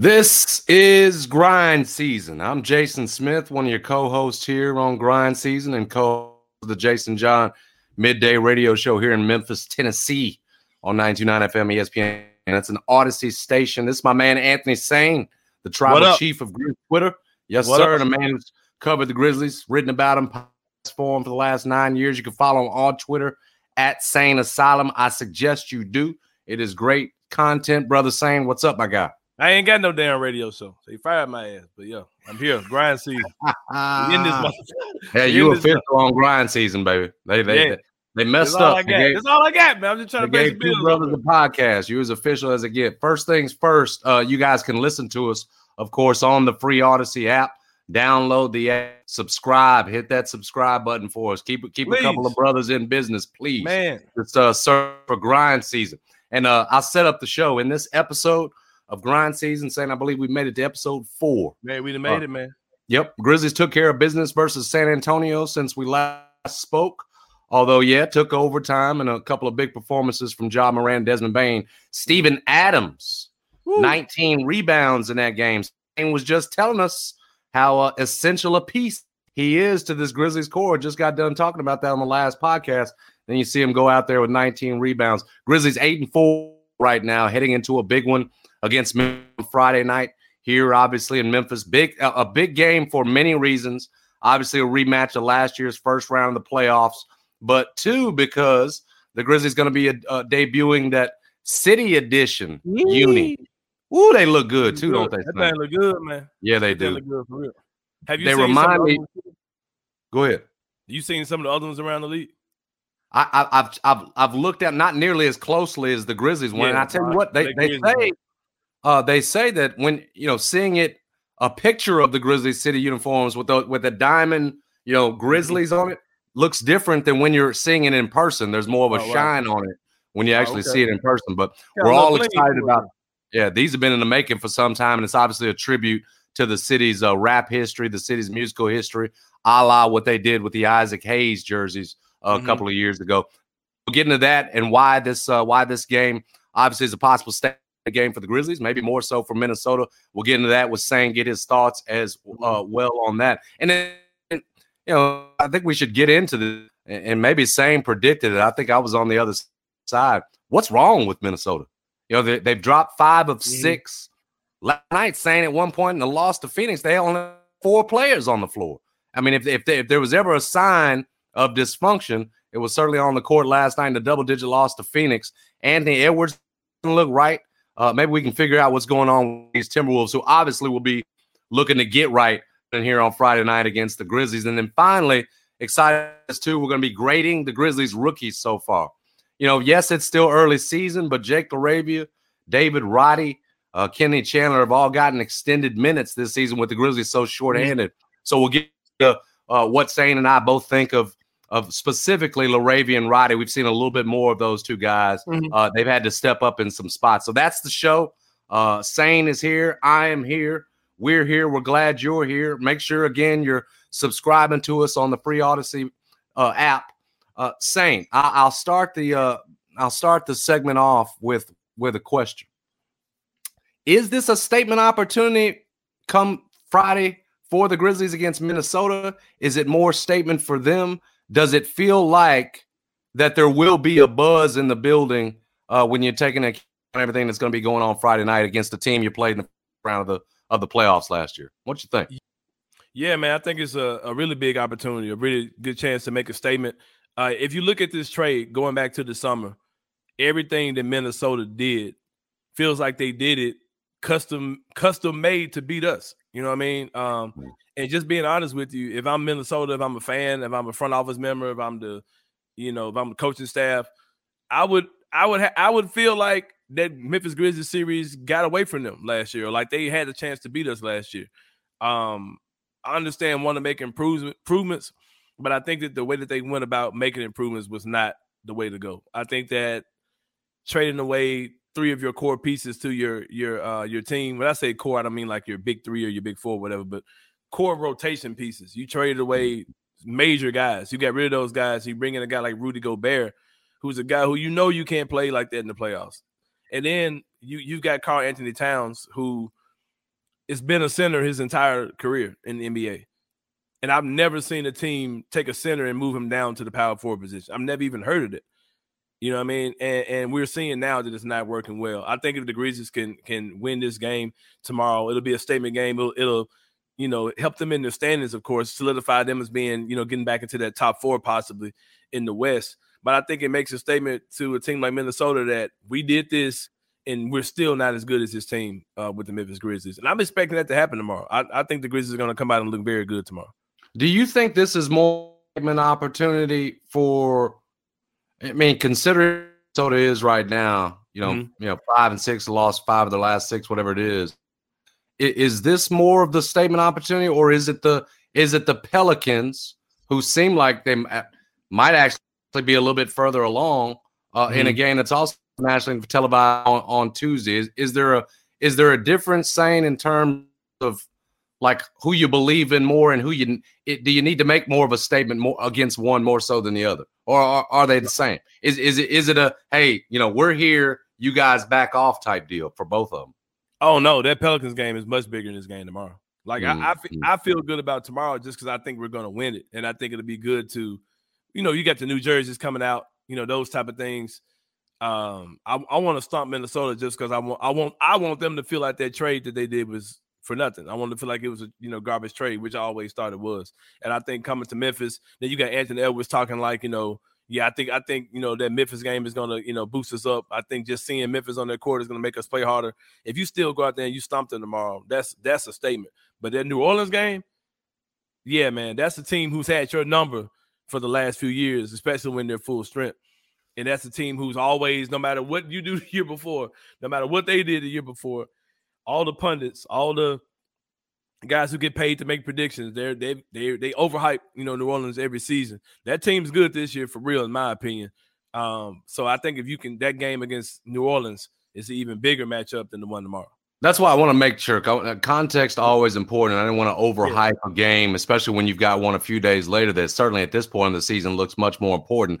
This is grind season. I'm Jason Smith, one of your co-hosts here on grind season and co of the Jason John midday radio show here in Memphis, Tennessee on 929 FM ESPN. And it's an Audacy station. This is my man Anthony Sain, the tribal chief of Twitter. Yes, what sir. Up? The man who's covered the Grizzlies, written about them, passed for him for the last nine years. You can follow him on Twitter at Sain Asylum. I suggest you do. It is great content, brother Sain. What's up, my guy? I ain't got no damn radio show. So he fired my ass. But yeah, I'm here. Grind season. in this hey, you official on grind season, baby. They they yeah. they messed That's up. I. Gave, That's all I got, man. I'm just trying to make two brothers the podcast. You as official as it get. First things first, uh, you guys can listen to us, of course, on the free Audacy app. Download the app, subscribe, hit that subscribe button for us. Keep keep please. a couple of brothers in business, please. Man, it's uh for grind season. And uh, I'll set up the show in this episode of grind season, saying I believe we made it to episode four. Man, we made uh, it, man. Yep. Grizzlies took care of business versus San Antonio since we last spoke. Although, yeah, took overtime and a couple of big performances from Ja Morant, Desmond Bane, Steven Adams, Woo. 19 rebounds in that game. And was just telling us how uh, essential a piece he is to this Grizzlies core. Just got done talking about that on the last podcast. Then you see him go out there with 19 rebounds. Grizzlies eight and four right now, heading into a big one against Memphis Friday night here, obviously in Memphis. Big a big game for many reasons. Obviously, a rematch of last year's first round of the playoffs, but two because the Grizzlies going to be a, uh, debuting that City Edition Yee. uni. Ooh, they look good too, good. don't they? That look good, man. Yeah, they do. Look good for real. Have you they remind me. Go ahead. You seen some of the other ones around the league? I, have I've I've looked at not nearly as closely as the Grizzlies one. Yeah, and I tell you what, they, they say uh, they say that when you know seeing it a picture of the Grizzlies city uniforms with the with the diamond you know Grizzlies on it looks different than when you're seeing it in person. There's more of a oh, shine on it when you oh, actually oh, okay. see it in person. But yeah, we're all excited about. Yeah, these have been in the making for some time, and it's obviously a tribute to the city's uh, rap history, the city's musical history, a la what they did with the Isaac Hayes jerseys uh, mm-hmm. a couple of years ago. We'll get into that and why this uh, why this game obviously is a possible step game for the Grizzlies, maybe more so for Minnesota. We'll get into that with Sain, get his thoughts as uh, well on that. And then, you know, I think we should get into the and maybe Sane predicted it. I think I was on the other side. What's wrong with Minnesota? You know, they, have dropped five of mm-hmm. six. Last night, saying at one point in the loss to Phoenix, they only four players on the floor. I mean, if, if, they, if there was ever a sign of dysfunction, it was certainly on the court last night in the double digit loss to Phoenix. Anthony Edwards didn't look right. Uh, maybe we can figure out what's going on with these Timberwolves, who obviously will be looking to get right in here on Friday night against the Grizzlies. And then finally, excited as too, we're going to be grading the Grizzlies rookies so far. You know, yes, it's still early season, but Jake LaRavia, David Roddy, uh, Kenny Chandler have all gotten extended minutes this season with the Grizzlies so short-handed. So we'll get to uh, what Sain and I both think of of specifically LaRavia and Roddy. We've seen a little bit more of those two guys. Mm-hmm. Uh, they've had to step up in some spots. So that's the show. Uh, Sain is here. I am here. We're here. We're glad you're here. Make sure again you're subscribing to us on the free Audacy uh, app. Uh, Sain, I- will start the uh, I'll start the segment off with with a question. Is this a statement opportunity come Friday for the Grizzlies against Minnesota? Is it more statement for them? Does it feel like that there will be a buzz in the building uh, when you're taking account everything that's going to be going on Friday night against the team you played in the round of the of the playoffs last year? What you think? Yeah, man, I think it's a, a really big opportunity, a really good chance to make a statement. Uh, if you look at this trade going back to the summer, everything that Minnesota did feels like they did it custom custom made to beat us. You know what I mean? Um, and just being honest with you, if I'm Minnesota, if I'm a fan, if I'm a front office member, if I'm the, you know, if I'm the coaching staff, I would, I would, ha- I would feel like that Memphis Grizzlies series got away from them last year, like they had a chance to beat us last year. Um, I understand want to make improvement, improvements, but I think that the way that they went about making improvements was not the way to go. I think that trading away three of your core pieces to your your uh your team. When I say core, I don't mean like your big three or your big four, whatever, but core rotation pieces. You traded away major guys. You got rid of those guys. You bring in a guy like Rudy Gobert, who's a guy who you know you can't play like that in the playoffs. And then you you've got Karl-Anthony Towns, who has been a center his entire career in the NBA. And I've never seen a team take a center and move him down to the power forward position. I've never even heard of it. You know what I mean? And, and we're seeing now that it's not working well. I think if the Grizzlies can can win this game tomorrow, it'll be a statement game. It'll, it'll you know, help them in their standings, of course, solidify them as being, you know, getting back into that top four possibly in the West. But I think it makes a statement to a team like Minnesota that we did this and we're still not as good as this team uh, with the Memphis Grizzlies. And I'm expecting that to happen tomorrow. I, I think the Grizzlies are going to come out and look very good tomorrow. Do you think this is more an opportunity for? I mean, considering Minnesota is right now, you know, mm-hmm. you know, five and six, lost five of the last six, whatever it is. Is this more of the statement opportunity, or is it the is it the Pelicans who seem like they might actually be a little bit further along uh, mm-hmm. in a game that's also nationally televised on, on Tuesday? Is, is there a is there a difference saying in terms of like who you believe in more and who you it, do you need to make more of a statement more against one more so than the other? Or are, are, they the same? Is is it is it a hey you know we're here you guys back off type deal for both of them oh no that pelicans game is much bigger than this game tomorrow. Like mm-hmm. I, I. I feel good about tomorrow just because i think we're going to win it and i think it'll be good to you know you got the new jerseys coming out you know those type of things. Um i, I want to stomp minnesota just because i want i want i want them to feel like that trade that they did was for nothing. I wanted to feel like it was a you know garbage trade, which I always thought it was. And I think coming to Memphis, then you got Anthony Edwards talking like you know, yeah, I think I think you know that Memphis game is gonna you know boost us up. I think just seeing Memphis on their court is gonna make us play harder. If you still go out there and you stomp them tomorrow, that's that's a statement. But that New Orleans game, yeah, man, that's a team who's had your number for the last few years, especially when they're full strength. And that's a team who's always, no matter what you do the year before, no matter what they did the year before, all the pundits, all the guys who get paid to make predictions, they're they they they overhype, you know, New Orleans every season. That team's good this year for real, in my opinion. Um, so I think if you can that game against New Orleans is an even bigger matchup than the one tomorrow. That's why I want to make sure uh, context always important. I don't want to overhype yeah. a game, especially when you've got one a few days later that certainly at this point in the season looks much more important.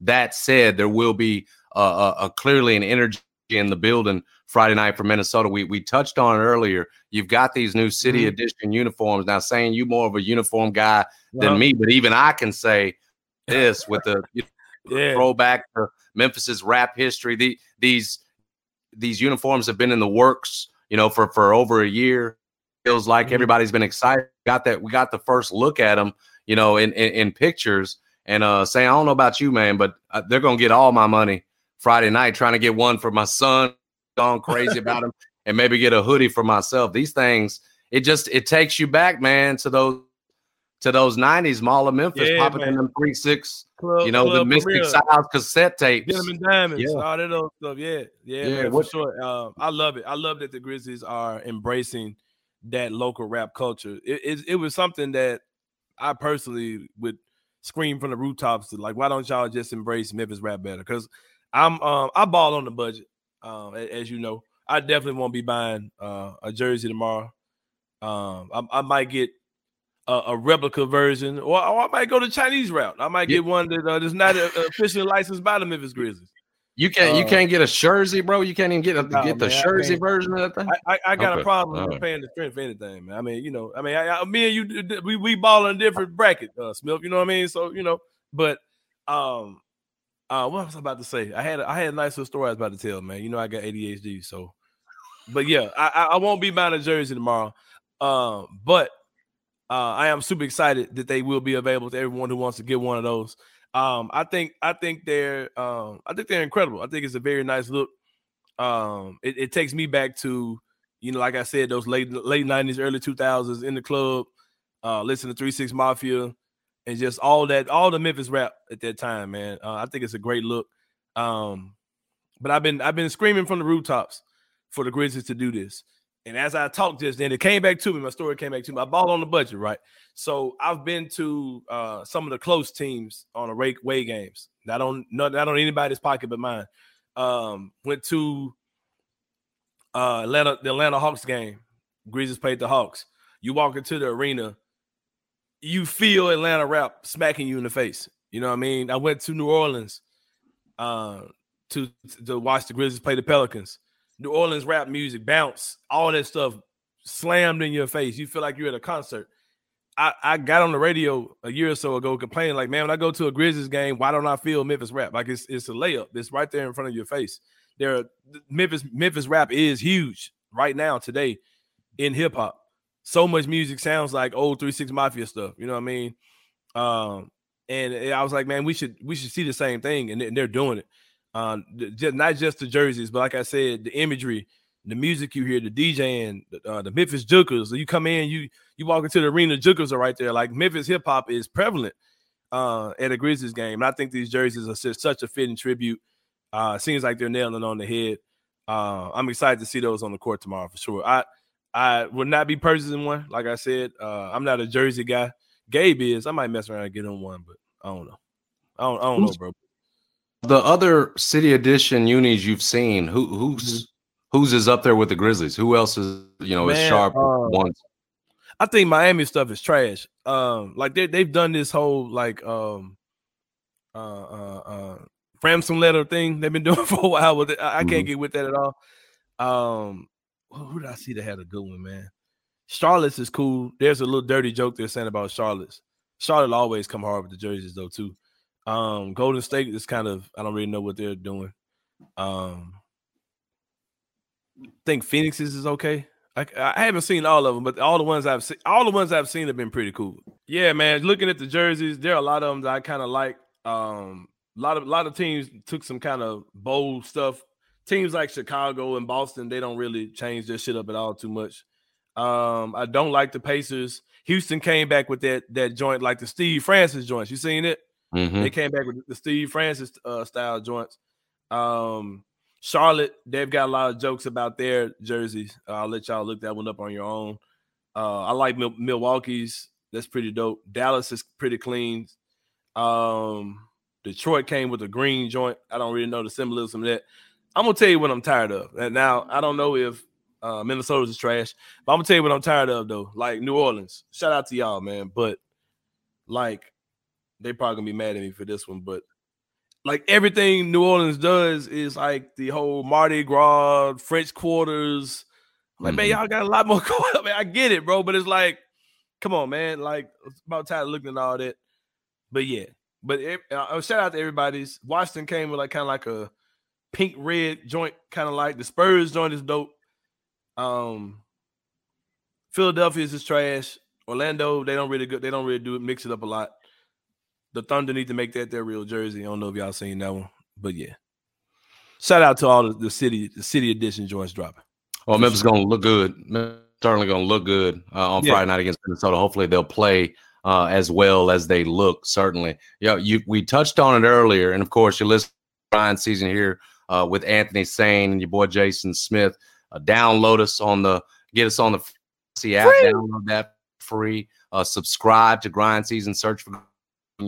That said, there will be a, a, a clearly an energy in the building Friday night for Minnesota. We we touched on it earlier. You've got these new city mm-hmm. edition uniforms. Now, saying you more of a uniform guy than me, but even I can say this with the you know, yeah. throwback to Memphis's rap history. The, these these uniforms have been in the works, you know, for for over a year. Feels like mm-hmm. everybody's been excited. Got that? We got the first look at them, you know, in in, in pictures. And uh, saying, I don't know about you, man, but uh, they're gonna get all my money Friday night trying to get one for my son, gone crazy about him, and maybe get a hoodie for myself. These things, it just it takes you back, man, to those to those '90s Mall of Memphis, yeah, popping man. in them three six, Club, you know, Club the Mystic Stylez cassette tapes, Gentleman Diamonds, yeah. all that other stuff. Yeah, yeah, yeah man, for sure. Uh, I love it. I love that the Grizzlies are embracing that local rap culture. It, it, it was something that I personally would scream from the rooftops to like, why don't y'all just embrace Memphis rap better? Because I'm um I ball on the budget, um, as you know. I definitely won't be buying uh, a jersey tomorrow. Um, I, I might get a, a, replica version, or, or, I might go the Chinese route. I might get one that uh, that's not officially licensed by the Memphis Grizzlies. You can't. Uh, you can't get a jersey, bro. You can't even get a, no, get the jersey version of that thing. I, I, I got okay. a problem with paying the strength for anything, man. I mean, you know, I mean, I, me and you, we we ball in a different bracket, uh, Smith. You know what I mean? So you know, but um, uh, what I was I about to say? I had I had a nice little story I was about to tell, man. You know, I got ADHD, so. But yeah, I I won't be buying a jersey tomorrow, um, but uh, I am super excited that they will be available to everyone who wants to get one of those. Um, I think I think they're um, I think they're incredible. I think it's a very nice look. Um, it, it, takes me back to you know, like I said, those late late nineties, early two thousands in the club, uh, listening to Three Six Mafia, and just all that, all the Memphis rap at that time, man. Uh, I think it's a great look. Um, but I've been I've been screaming from the rooftops for the Grizzlies to do this. And as I talked just then, it came back to me. My story came back to me. I bought on the budget, right? So I've been to uh, some of the close teams on the rake way games. Not on not, not on anybody's pocket but mine. Um, went to uh, Atlanta, the Atlanta Hawks game. Grizzlies played the Hawks. You walk into the arena, you feel Atlanta rap smacking you in the face. You know what I mean? I went to New Orleans uh, to to watch the Grizzlies play the Pelicans. New Orleans rap music, bounce, all that stuff slammed in your face. You feel like you're at a concert. I, I got on the radio a year or so ago complaining, like, man, when I go to a Grizzlies game, why don't I feel Memphis rap? Like it's it's a layup. It's right there in front of your face. There, Memphis Memphis rap is huge right now today in hip hop. So much music sounds like old Three Six Mafia stuff. You know what I mean? Um, and I was like, man, we should we should see the same thing, and they're doing it. Um, just, not just the jerseys, but like I said, the imagery, the music you hear, the DJing, the, uh, the Memphis Jukers. So you come in, you you walk into the arena, Jukers are right there. Like Memphis hip hop is prevalent uh, at a Grizzlies game, and I think these jerseys are just such a fitting tribute. Uh, seems like they're nailing on the head. Uh, I'm excited to see those on the court tomorrow for sure. I I would not be purchasing one, like I said. Uh, I'm not a jersey guy. Gabe is. I might mess around and get him one, but I don't know. I don't, I don't know, bro. The other city edition unis you've seen, who who's mm-hmm. who's is up there with the Grizzlies? Who else is you know Man, is sharp uh, ones? I think Miami stuff is trash. Um, like they they've done this whole like um uh uh uh ransom letter thing they've been doing for a while with it. I, I can't mm-hmm. get with that at all. Um, who did I see that had a good one, man? Charlotte's is cool. There's a little dirty joke they're saying about Charlotte's. Charlotte always come hard with the jerseys though too. Um, Golden State is kind of I don't really know what they're doing. Um, think Phoenix's is okay. I, I haven't seen all of them, but all the ones I've seen, all the ones I've seen have been pretty cool. Yeah, man. Looking at the jerseys, there are a lot of them that I kind of like. Um, a lot of a lot of teams took some kind of bold stuff. Teams like Chicago and Boston, they don't really change their shit up at all too much. Um, I don't like the Pacers. Houston came back with that that joint like the Steve Francis joints. You seen it? Mm-hmm. They came back with the Steve Francis uh, style joints. Um, Charlotte, they've got a lot of jokes about their jerseys. Uh, I'll let y'all look that one up on your own. Uh, I like Mil- Milwaukee's. That's pretty dope. Dallas is pretty clean. Um, Detroit came with a green joint. I don't really know the symbolism of that. I'm gonna tell you what I'm tired of. And now I don't know if uh, Minnesota's is trash, but I'm gonna tell you what I'm tired of though. Like New Orleans. Shout out to y'all, man. But like they probably gonna be mad at me for this one, but like everything New Orleans does is like the whole Mardi Gras, French quarters. Like, mm-hmm. man, y'all got a lot more going on. Man, I get it, bro, but it's like, come on, man. Like, it's about time looking at all that. But yeah, but uh, shout out to everybody's. Washington came with like kind of like a pink red joint, kind of like the Spurs joint is dope. Um, Philadelphia's is trash. Orlando, they don't really good. They don't really do it. Mix it up a lot the Thunder need to make that their real jersey. I don't know if y'all seen that one, but yeah. Shout out to all the, the city, the city edition joints dropping. Well, Memphis going to look good. certainly going to look good uh, on yeah. Friday night against Minnesota. Hopefully, they'll play uh, as well as they look. Certainly, yeah. You we touched on it earlier, and of course, you listen to grind season here uh, with Anthony Sain and your boy Jason Smith. Uh, download us on the get us on the see app. Download that free. Uh, subscribe to Grind Season. Search for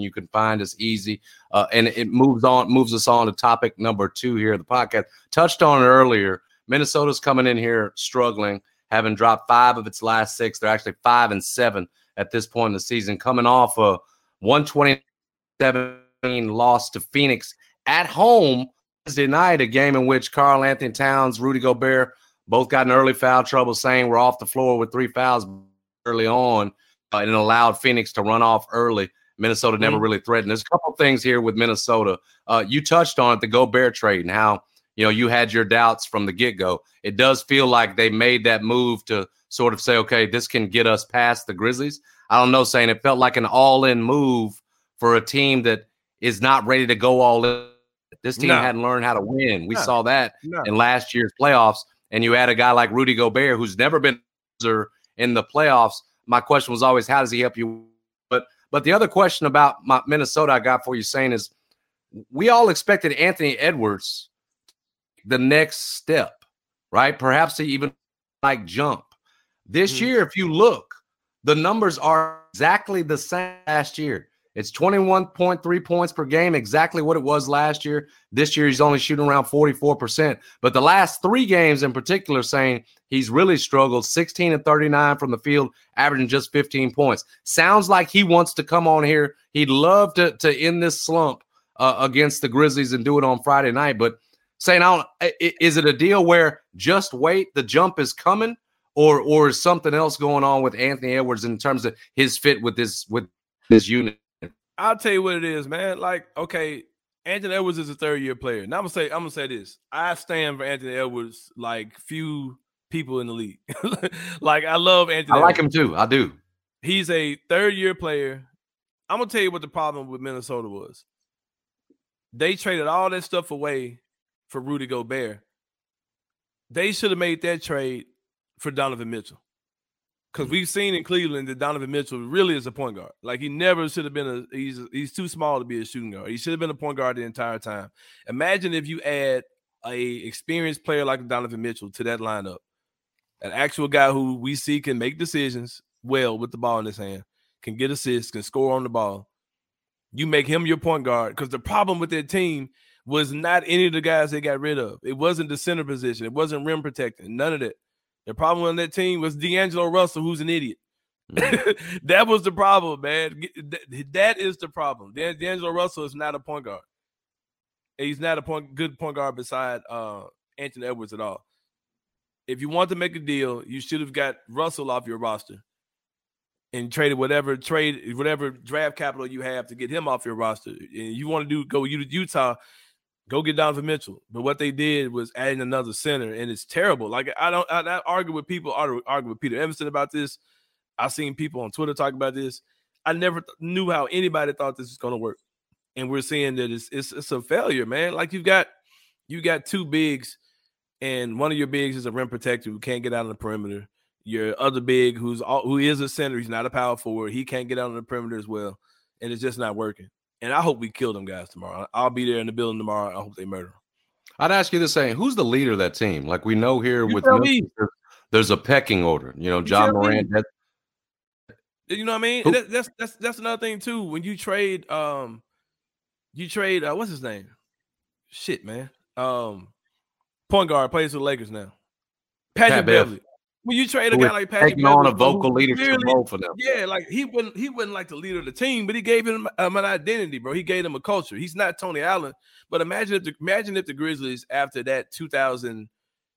you can find us easy. Uh, and it moves on, moves us on to topic number two here of the podcast. Touched on it earlier. Minnesota's coming in here struggling, having dropped five of its last six. They're actually five and seven at this point in the season, coming off a 127 loss to Phoenix at home Wednesday night, a game in which Karl-Anthony Towns, Rudy Gobert both got in early foul trouble, saying we're off the floor with three fouls early on, uh, and allowed Phoenix to run off early. Minnesota never mm-hmm. really threatened. There's a couple things here with Minnesota. Uh, you touched on it, the Gobert trade, and how you know you had your doubts from the get go. It does feel like they made that move to sort of say, okay, this can get us past the Grizzlies. I don't know, saying it felt like an all in move for a team that is not ready to go all in. This team no. hadn't learned how to win. We no. saw that no. in last year's playoffs. And you had a guy like Rudy Gobert who's never been in the playoffs. My question was always, how does he help you but the other question about my Minnesota I got for you saying is we all expected Anthony Edwards the next step, right? Perhaps he even like jump. This mm-hmm. year, if you look, the numbers are exactly the same last year. It's 21.3 points per game, exactly what it was last year. This year, he's only shooting around 44%. But the last three games in particular, saying he's really struggled 16 and 39 from the field, averaging just 15 points. Sounds like he wants to come on here. He'd love to, to end this slump uh, against the Grizzlies and do it on Friday night. But saying, I don't, is it a deal where just wait, the jump is coming? Or, or is something else going on with Anthony Edwards in terms of his fit with this with this unit? I'll tell you what it is, man. Like, okay, Anthony Edwards is a third year player. Now I'm gonna say, I'm gonna say this. I stand for Anthony Edwards like few people in the league. like I love Anthony. I like Edwards. him too. I do. He's a third year player. I'm gonna tell you what the problem with Minnesota was. They traded all that stuff away for Rudy Gobert. They should have made that trade for Donovan Mitchell. Because we've seen in Cleveland that Donovan Mitchell really is a point guard. Like he never should have been a he's he's too small to be a shooting guard. He should have been a point guard the entire time. Imagine if you add a experienced player like Donovan Mitchell to that lineup, an actual guy who we see can make decisions well with the ball in his hand, can get assists, can score on the ball. You make him your point guard because the problem with that team was not any of the guys they got rid of. It wasn't the center position. It wasn't rim protecting. None of that. The problem on that team was D'Angelo Russell, who's an idiot. Mm-hmm. that was the problem, man. That is the problem. D'Angelo Russell is not a point guard. He's not a point good point guard beside uh, Anthony Edwards at all. If you want to make a deal, you should have got Russell off your roster and traded whatever trade whatever draft capital you have to get him off your roster. And you want to do go Utah, Go get Donovan Mitchell. But what they did was adding another center, and it's terrible. Like I don't, I, I argue with people, I argue with Peter Evanston about this. I've seen people on Twitter talk about this. I never th- knew how anybody thought this was going to work, and we're seeing that it's, it's it's a failure, man. Like you've got you got two bigs, and one of your bigs is a rim protector who can't get out on the perimeter. Your other big, who's all, who is a center, he's not a power forward. He can't get out on the perimeter as well, and it's just not working. And I hope we kill them guys tomorrow. I'll be there in the building tomorrow. I hope they murder them. I'd ask you the same. Who's the leader of that team? Like we know here you with there's a pecking order. You know, Ja Morant. That, you know what I mean? That, that's that's that's another thing too. When you trade, um, you trade. Uh, what's his name? Shit, man. Um, point guard plays for the Lakers now. Patrick Pat Beverley. When you trade a guy like Patrick taking on a vocal leadership role for them. Yeah, like he wouldn't he wouldn't like the leader of the team, but he gave him um, an identity, bro. He gave him a culture. He's not Tony Allen, but imagine if the imagine if the Grizzlies after that 2000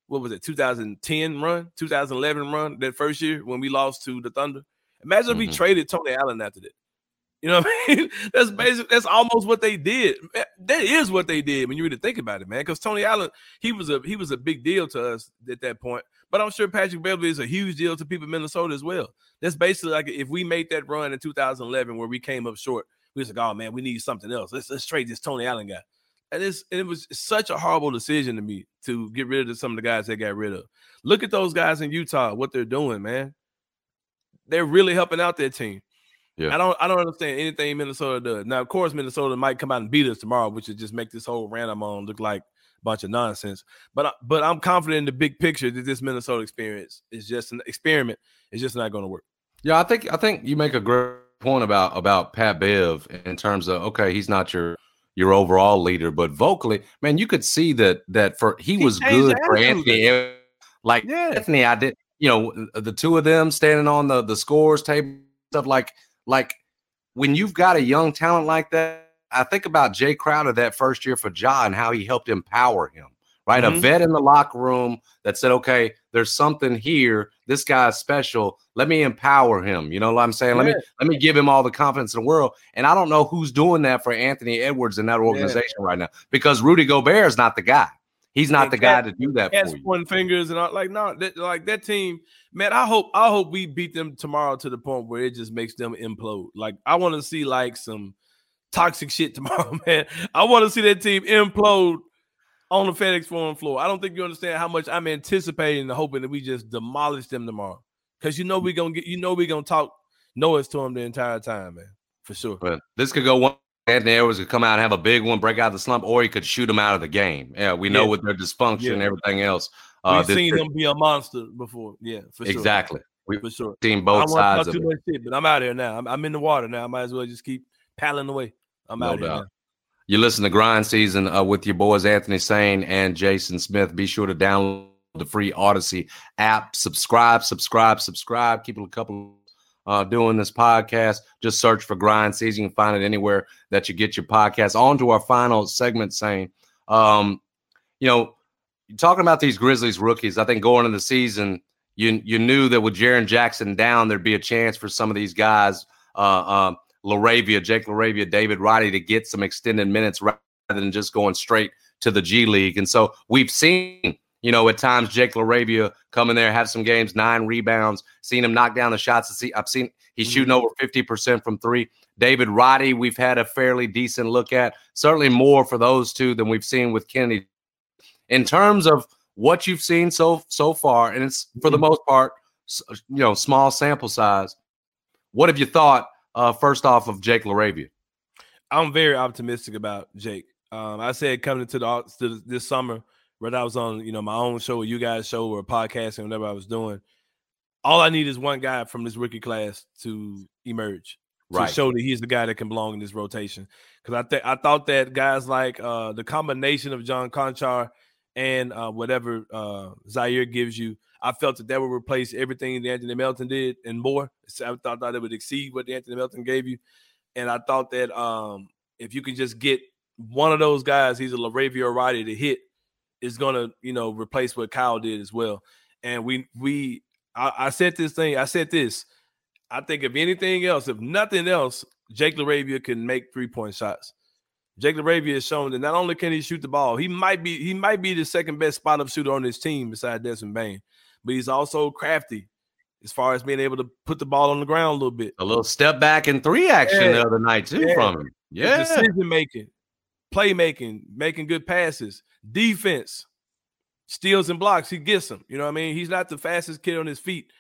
what was it 2010 run, 2011 run that first year when we lost to the Thunder. Imagine mm-hmm. if we mm-hmm. traded Tony Allen after that. You know what I mean? That's basic. That's almost what they did. That is what they did when you really think about it, man. Because Tony Allen, he was a he was a big deal to us at that point. But I'm sure Patrick Beverley is a huge deal to people in Minnesota as well. That's basically like if we made that run in 2011 where we came up short, we was like, oh man, we need something else. Let's let's trade this Tony Allen guy. And it's and it was such a horrible decision to me to get rid of some of the guys they got rid of. Look at those guys in Utah, what they're doing, man. They're really helping out their team. Yeah. I don't I don't understand anything Minnesota does. Now, of course, Minnesota might come out and beat us tomorrow, which would just make this whole random on look like a bunch of nonsense. But I, but I'm confident in the big picture that this Minnesota experience is just an experiment. It's just not going to work. Yeah, I think I think you make a great point about about Pat Bev in terms of okay, he's not your your overall leader, but vocally, man, you could see that that for he, he was good for Anthony. Like yeah. Anthony, I did, you know, the two of them standing on the the scores table, stuff like like when you've got a young talent like that, I think about Jae Crowder that first year for Ja and how he helped empower him. Right, mm-hmm. a vet in the locker room that said, "Okay, there's something here. This guy's special. Let me empower him." You know what I'm saying? Yeah. Let me let me give him all the confidence in the world. And I don't know who's doing that for Anthony Edwards in that organization yeah. right now because Rudy Gobert is not the guy. He's not the guy to do that for you. Pointing fingers and all, like no, that, like that team, man. I hope I hope we beat them tomorrow to the point where it just makes them implode. Like I want to see like some toxic shit tomorrow, man. I want to see that team implode on the FedEx Forum floor. I don't think you understand how much I'm anticipating and hoping that we just demolish them tomorrow. Because you know we're gonna get, you know we're gonna talk noise to them the entire time, man, for sure. But this could go one Anthony Edwards could come out and have a big one, break out the slump, or he could shoot him out of the game. Yeah, we know yeah. with their dysfunction yeah. and everything else. Uh, We've seen him be a monster before. Yeah, for sure. Exactly. We, for sure. Seen both sides of it. Shit, but I'm out here now. I'm, I'm, in the water now. I might as well just keep paddling away. I'm no out doubt. here now. You listen to Grind Season uh, with your boys Anthony Sain and Jason Smith. Be sure to download the free Audacy app. Subscribe, subscribe, subscribe. Keep it a couple uh, doing this podcast. Just search for Grind Season. You can find it anywhere that you get your podcast. On to our final segment, saying, um, you know, talking about these Grizzlies rookies. I think going into the season, you you knew that with Jaren Jackson down, there'd be a chance for some of these guys. Uh, um, LaRavia, Jake LaRavia, David Roddy to get some extended minutes rather than just going straight to the G League. And so we've seen, you know, at times Jake LaRavia come in there, have some games, nine rebounds, seen him knock down the shots. I've seen he's shooting mm-hmm. over 50% from three. David Roddy, we've had a fairly decent look at, certainly more for those two than we've seen with Kennedy. In terms of what you've seen so so far, and it's for the mm-hmm. most part, you know, small sample size. What have you thought uh, first off of Jake LaRavia? I'm very optimistic about Jake. Um, I said coming to the to this summer, whether I was on you know my own show or you guys' show or podcasting, whatever I was doing, all I need is one guy from this rookie class to emerge right. to show that he's the guy that can belong in this rotation. Because I think I thought that guys like uh, the combination of John Konchar and uh, whatever uh, Ziaire gives you I felt that that would replace everything that Anthony Melton did and more. I thought that it would exceed what Anthony Melton gave you. And I thought that um, if you could just get one of those guys, he's a LaRavia Roddy to hit, is gonna, you know, replace what Kyle did as well. And we we I, I said this thing, I said this. I think if anything else, if nothing else, Jake LaRavia can make three-point shots. Jake LaRavia has shown that not only can he shoot the ball, he might be he might be the second best spot up shooter on this team beside Desmond Bane, but he's also crafty as far as being able to put the ball on the ground a little bit. A little step back and three action yeah. the other night too yeah. from him. Yeah, decision making, playmaking, making good passes, defense, steals and blocks. He gets them. You know what I mean? He's not the fastest kid on his feet,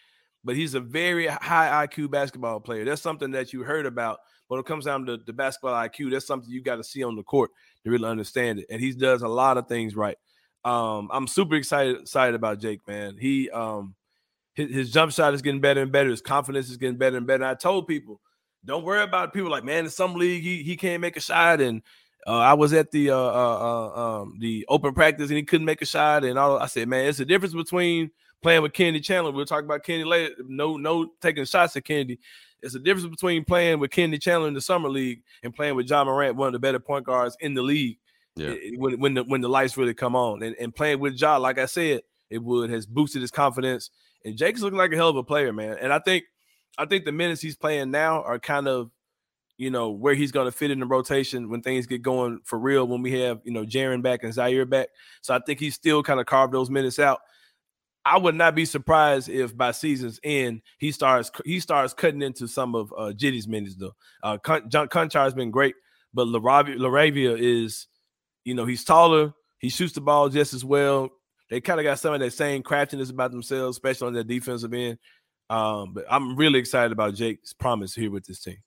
but he's a very high IQ basketball player. That's something that you heard about. When it comes down to the basketball IQ, that's something you got to see on the court to really understand it. And he does a lot of things right. Um, I'm super excited excited about Jake, man. He um his, his, jump shot is getting better and better. His confidence is getting better and better. And I told people, don't worry about people like, man, in some league he, he can't make a shot. And uh, I was at the uh, uh, uh, um, the open practice and he couldn't make a shot. And all I said, man, it's the difference between playing with Kennedy Chandler. We'll talk about Kennedy later. No, no taking shots at Kennedy. It's the difference between playing with Kennedy Chandler in the summer league and playing with John Morant, one of the better point guards in the league. Yeah. When when the when the lights really come on and, and playing with Ja, like I said, it would has boosted his confidence. And Jake's looking like a hell of a player, man. And I think I think the minutes he's playing now are kind of, you know, where he's going to fit in the rotation when things get going for real. When we have you know Jaren back and Ziaire back, so I think he's still kind of carved those minutes out. I would not be surprised if by season's end he starts he starts cutting into some of uh, Jitty's minutes though. Uh, John Konchar has been great, but LaRavia, LaRavia is you know, he's taller. He shoots the ball just as well. They kind of got some of that same craftiness about themselves, especially on their defensive end. Um, but I'm really excited about Jake's promise here with this team.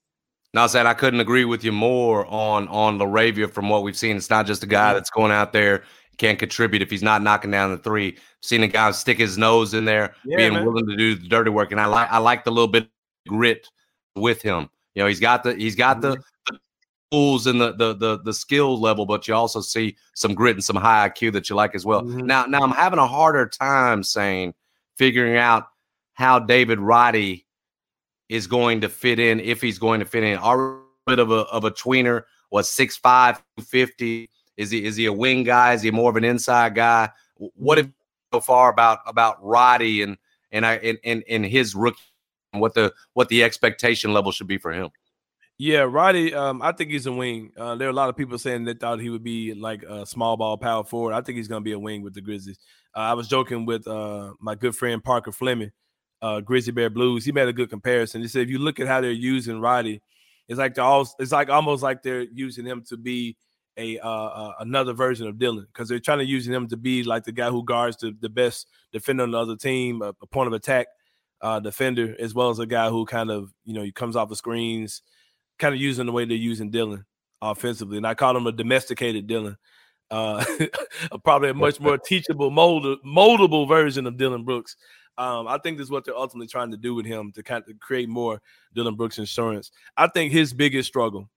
Now, said I couldn't agree with you more on on LaRavia from what we've seen. It's not just a guy that's going out there can't contribute if he's not knocking down the three. Seen a guy stick his nose in there, yeah, being man. willing to do the dirty work, and I like I like the little bit grit with him. You know, he's got the he's got mm-hmm. the tools and the, the the the skill level, but you also see some grit and some high IQ that you like as well. Mm-hmm. Now, now I'm having a harder time saying figuring out how David Roddy is going to fit in if he's going to fit in. Are bit of a of a tweener, what six five fifty? Is he is he a wing guy? Is he more of an inside guy? What mm-hmm. so far about about Roddy and and I and, and, and his rookie what the what the expectation level should be for him? Yeah, Roddy, um, I think he's a wing. Uh, there are a lot of people saying they thought he would be like a small ball power forward. I think he's going to be a wing with the Grizzlies. Uh, I was joking with uh, my good friend Parker Fleming, uh, Grizzly Bear Blues. He made a good comparison. He said if you look at how they're using Roddy, it's like all, it's like almost like they're using him to be a uh, uh, another version of Dillon because they're trying to use him to be like the guy who guards the, the best defender on the other team, a, a point of attack defender, as well as a guy who kind of you know comes off the screens – kind of using the way they're using Dillon offensively. And I call him a domesticated Dillon, uh, probably a much more teachable, moldable version of Dillon Brooks. Um, I think this is what they're ultimately trying to do with him to kind of create more Dillon Brooks insurance. I think his biggest struggle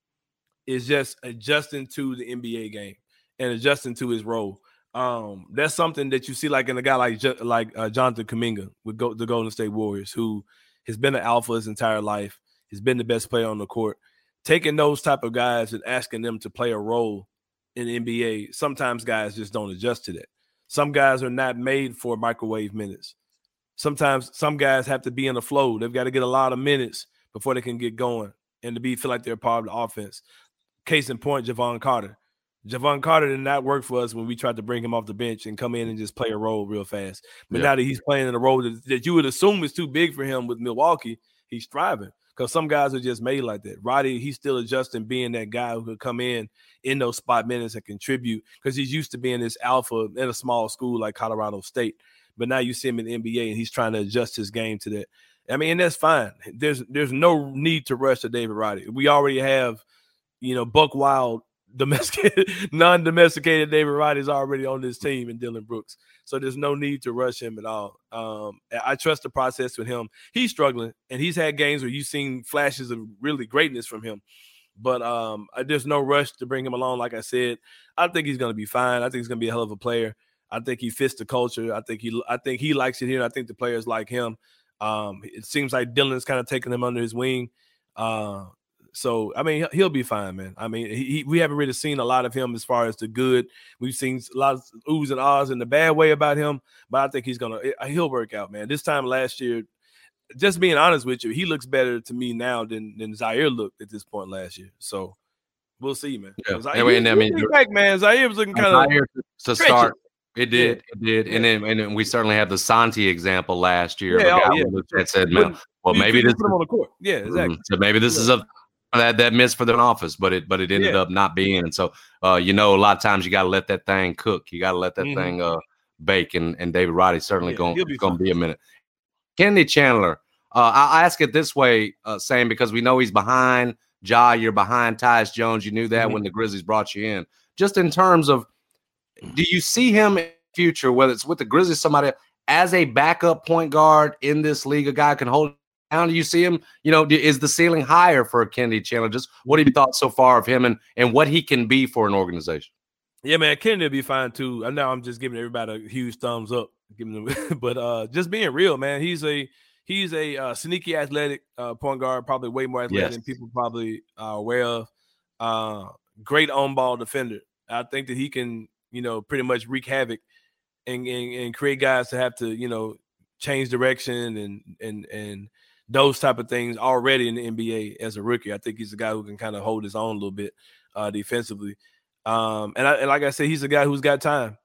is just adjusting to the NBA game and adjusting to his role. Um, that's something that you see like in a guy like like uh, Jonathan Kuminga with go- the Golden State Warriors, who has been an alpha his entire life, has been the best player on the court. Taking those type of guys and asking them to play a role in NBA, sometimes guys just don't adjust to that. Some guys are not made for microwave minutes. Sometimes some guys have to be in the flow. They've got to get a lot of minutes before they can get going and to be feel like they're part of the offense. Case in point, Jevon Carter. Jevon Carter did not work for us when we tried to bring him off the bench and come in and just play a role real fast. But yeah. now that he's playing in a role that, that, you would assume is too big for him with Milwaukee, he's thriving. Because some guys are just made like that. Roddy, he's still adjusting being that guy who could come in in those spot minutes and contribute because he's used to being this alpha in a small school like Colorado State. But now you see him in the NBA and he's trying to adjust his game to that. I mean, and that's fine. There's there's no need to rush to David Roddy. We already have, you know, Buck Wild domesticated, non-domesticated David Roddy is already on this team and Dillon Brooks. So there's no need to rush him at all. Um, I trust the process with him. He's struggling, and he's had games where you've seen flashes of really greatness from him. But um, there's no rush to bring him along. Like I said, I think he's going to be fine. I think he's going to be a hell of a player. I think he fits the culture. I think he, I think he likes it here. I think the players like him. Um, it seems like Dillon's kind of taking him under his wing. Uh, so I mean, he'll be fine, man. I mean, he, he, we haven't really seen a lot of him as far as the good. We've seen a lot of oohs and ahs in the bad way about him, but I think he's gonna eh, he'll work out, man. This time last year, just being honest with you, he looks better to me now than than Ziaire looked at this point last year. So we'll see, man. Yeah. Ziaire, anyway, and I mean, back, man, Ziaire was looking kind of to start. It did, it did, and then and then we certainly had the Santi example last year. Yeah, oh, yeah. that said, well, maybe this. Put him on the court. Yeah, mm-hmm. exactly. So maybe this is a that that missed for the office, but it but it ended yeah. up not being. And so uh, you know, a lot of times you got to let that thing cook. You got to let that mm-hmm. thing uh, bake. And and David Roddy certainly yeah, going going to be a minute. Kennedy Chandler, uh, I'll ask it this way, uh, Sam, because we know he's behind Ja. You're behind Tyus Jones. You knew that mm-hmm. when the Grizzlies brought you in. Just in terms of, do you see him in future, whether it's with the Grizzlies, somebody as a backup point guard in this league, a guy can hold down. do you see him? You know, is the ceiling higher for Kennedy Chandler? Just what have you thought so far of him and and what he can be for an organization? Yeah, man, Kennedy will be fine too. I know I'm just giving everybody a huge thumbs up, giving them, but uh, just being real, man. He's a he's a uh, sneaky athletic uh, point guard, probably way more athletic yes. than people probably are aware of. Uh, great on ball defender. I think that he can, you know, pretty much wreak havoc and, and, and create guys to have to, you know, change direction and and and those type of things already in the NBA as a rookie. I think he's a guy who can kind of hold his own a little bit uh, defensively. Um, and, I, and like I said, he's a guy who's got time.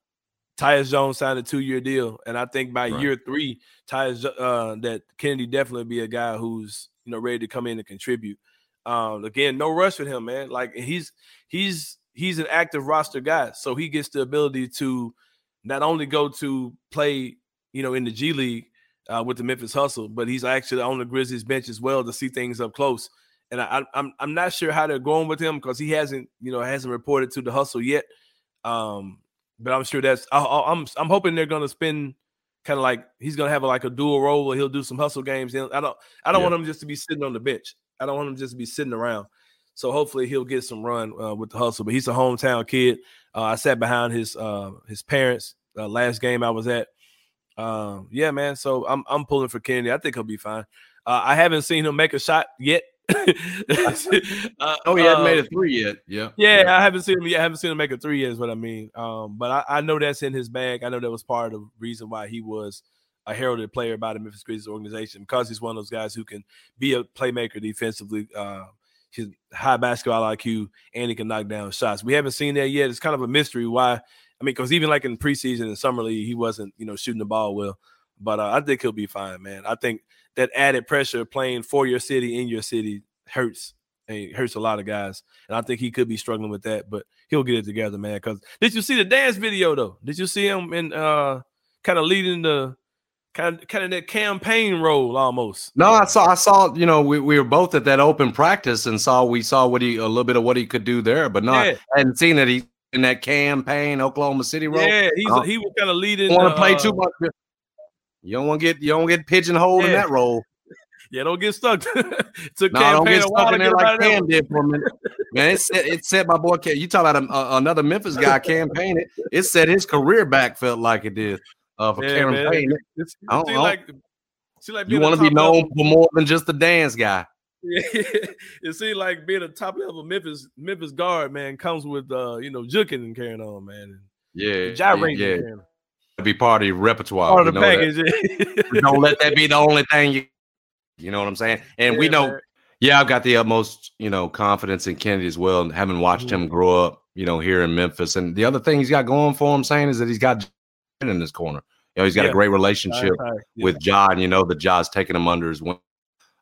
Tyus Jones signed a two-year deal, and I think by right. year three, Tyus uh, that Kennedy definitely be a guy who's you know ready to come in and contribute. Um, again, no rush with him, man. Like he's he's he's an active roster guy, so he gets the ability to not only go to play, you know, in the G League, uh, with the Memphis Hustle, but he's actually on the Grizzlies bench as well to see things up close. And I, am I'm, I'm not sure how they're going with him because he hasn't you know hasn't reported to the Hustle yet. Um, but I'm sure that's I, am I'm, I'm hoping they're gonna spend kind of like he's gonna have a, like a dual role where he'll do some hustle games. And I don't I don't yeah. want him just to be sitting on the bench. I don't want him just to be sitting around. So hopefully he'll get some run uh, with the hustle. But he's a hometown kid. Uh, I sat behind his uh, his parents uh, last game I was at. Um, yeah, man. So I'm I'm pulling for Kennedy. I think he'll be fine. Uh, I haven't seen him make a shot yet. uh, oh, he hasn't made a um, three yet. Yeah. yeah. yeah, I haven't seen him. I haven't seen him make a three yet. Is what I mean. Um, but I, I, know that's in his bag. I know that was part of the reason why he was a heralded player by the Memphis Grizzlies organization because he's one of those guys who can be a playmaker defensively. Uh, his high basketball IQ and he can knock down shots. We haven't seen that yet. It's kind of a mystery why I mean, because even like in preseason and summer league, he wasn't, you know, shooting the ball well. But uh, I think he'll be fine, man. I think that added pressure playing for your city in your city hurts. It hurts a lot of guys, and I think he could be struggling with that, but he'll get it together, man. Because did you see the dance video though? Did you see him in uh kind of leading the kind of kind of that campaign role almost. No, I saw I saw you know we, we were both at that open practice and saw we saw what he a little bit of what he could do there, but not yeah. I hadn't seen that he in that campaign, Oklahoma City role. Yeah, he's uh, he was kind of leading. Want to play too much? You don't want to get you don't get pigeonholed yeah. in that role. Yeah, don't get stuck. Took no, don't get stuck in there like Cam did for a minute. Man, it set it set my boy. You talk about a, a, another Memphis guy campaigning. It, it set his career back. Felt like it did uh, for yeah, Payne. It's, I don't, see like, see like you want to be known level. for more than just the dance guy. Yeah, it seems like being a top level Memphis Memphis guard man comes with uh you know juking and carrying on man. Yeah, gyrating. Yeah, be part of your repertoire. Part of the package. don't let that be the only thing you. You know what I'm saying? And yeah, we know. Man. Yeah, I've got the utmost you know confidence in Kennedy as well, and having watched mm-hmm. him grow up, you know, here in Memphis. And the other thing he's got going for him, saying is that he's got in his corner. You know, he's got yeah. a great relationship right, right. Yeah. with John. You know, that John's taking him under his wing.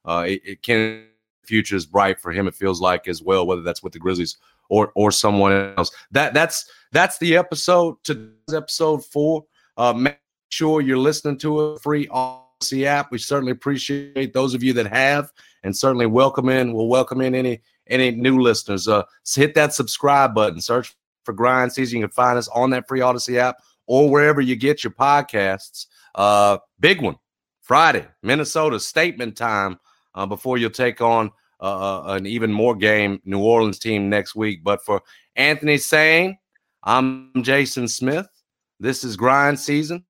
Uh, it, it can future is bright for him. It feels like as well, whether that's with the Grizzlies or or someone else. That that's that's the episode to episode four. Uh, make sure you're listening to a free Audacy app. We certainly appreciate those of you that have, and certainly welcome in. We'll welcome in any any new listeners. Uh, so hit that subscribe button. Search for Grind Season. You can find us on that free Audacy app or wherever you get your podcasts. Uh, big one Friday, Minnesota statement time uh, before you'll take on uh, uh, an even more game New Orleans team next week. But for Anthony Sain, I'm Jason Smith. This is grind season.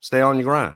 Stay on your grind.